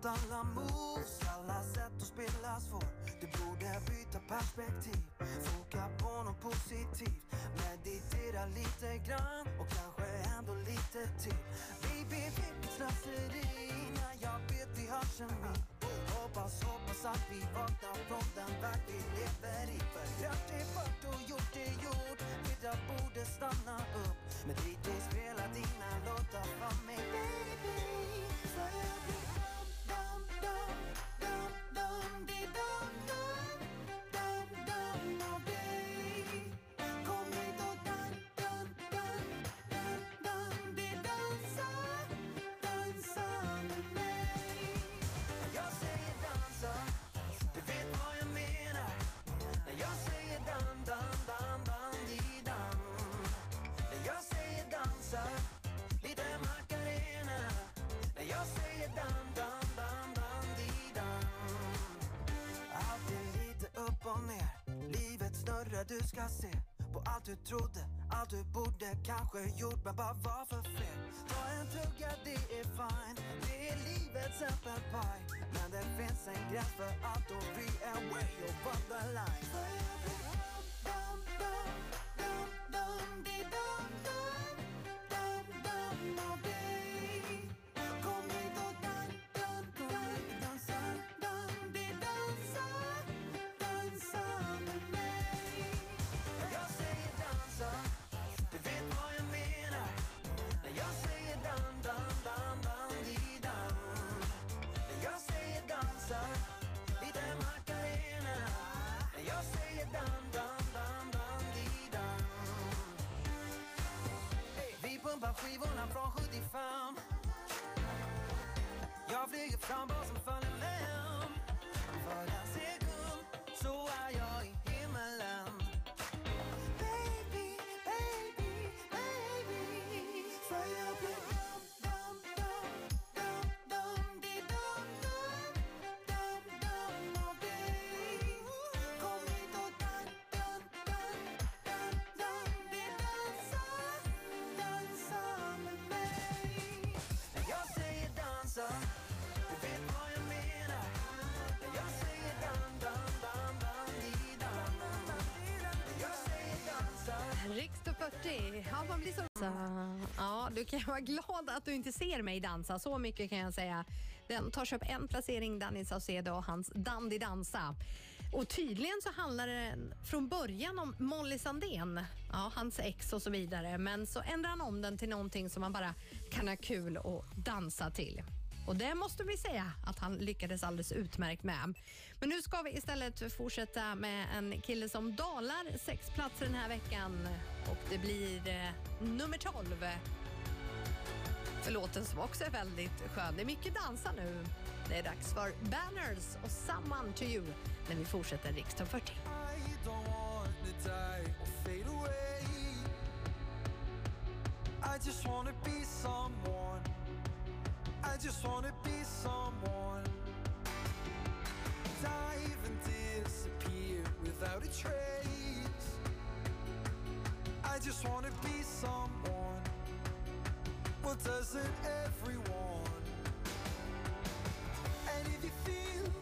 att alla moves, alla sätt att spela svår Du borde byta perspektiv, foka på något positivt. Meditera lite grann och kanske ändå lite till. Baby, vilket slöseri när jag vet vi har kemi. Hoppas, hoppas att vi vaknar från den värld vi lever i. För rört är fört och gjort är gjort. Middag borde stanna upp. Men DJ Livet du ska se. På allt du trodde, allt du borde kanske gjort Men bara var för fel. Ta en tugga, det är fine. Det är livets äppelpaj Men det finns en gräns för allt och vi är way of the line. Hey, pumpar skivorna från 75 Jag flyger fram, basen faller med 40. Ja, man blir så... Ja, du kan vara glad att du inte ser mig dansa. Så mycket kan jag säga. Den tar upp en placering, Danny Saucedo och hans Dandy dansa. Och tydligen så handlar den från början om Molly Sandén, ja, hans ex och så vidare. Men så ändrar han om den till någonting som man bara kan ha kul och dansa till. Och det måste vi säga att han lyckades alldeles utmärkt med. Men nu ska vi istället fortsätta med en kille som dalar sex platser den här veckan. Och det blir eh, nummer 12. För låten som också är väldigt skön. Det är mycket dansa nu. Det är dags för Banners och Someone to you när vi fortsätter Riksdag 40. I just wanna be someone. I just want to be someone. Dive and disappear without a trace. I just want to be someone. Well, doesn't everyone? And if you feel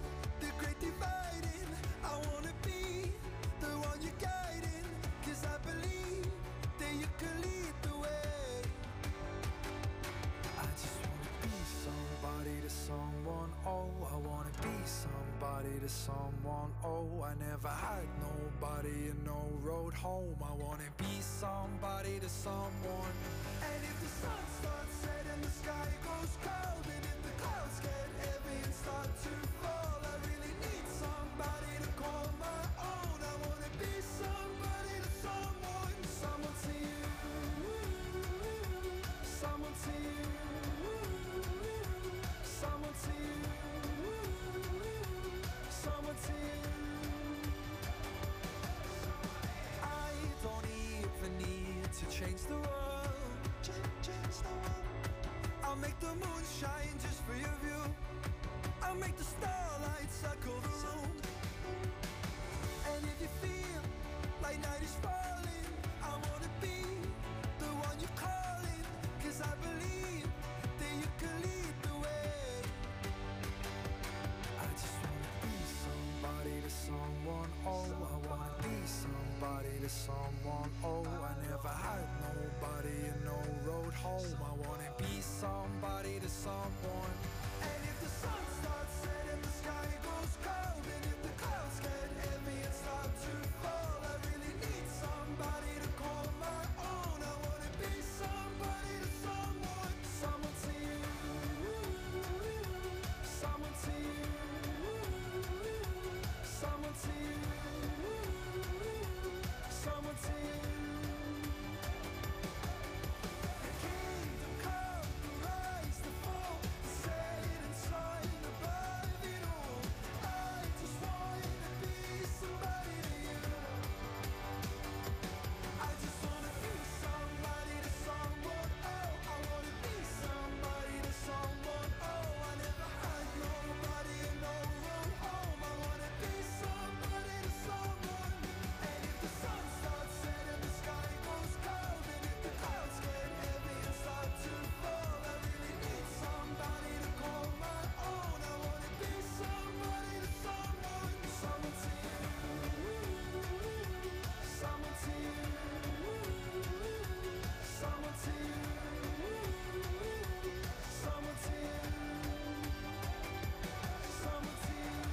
somebody to someone. Oh, I never had nobody and no road home. I wanna be somebody to someone. And if the sun starts setting, the sky goes cold. to change the world. Change the world. I'll make the moon shine just for your view. I'll make the starlight circle the room. And if you feel like night is falling, I wanna be the one you're calling. Cause I believe that you can lead the way. I just wanna be somebody to someone, oh. I wanna be somebody to someone, oh home. I wanna be somebody to someone.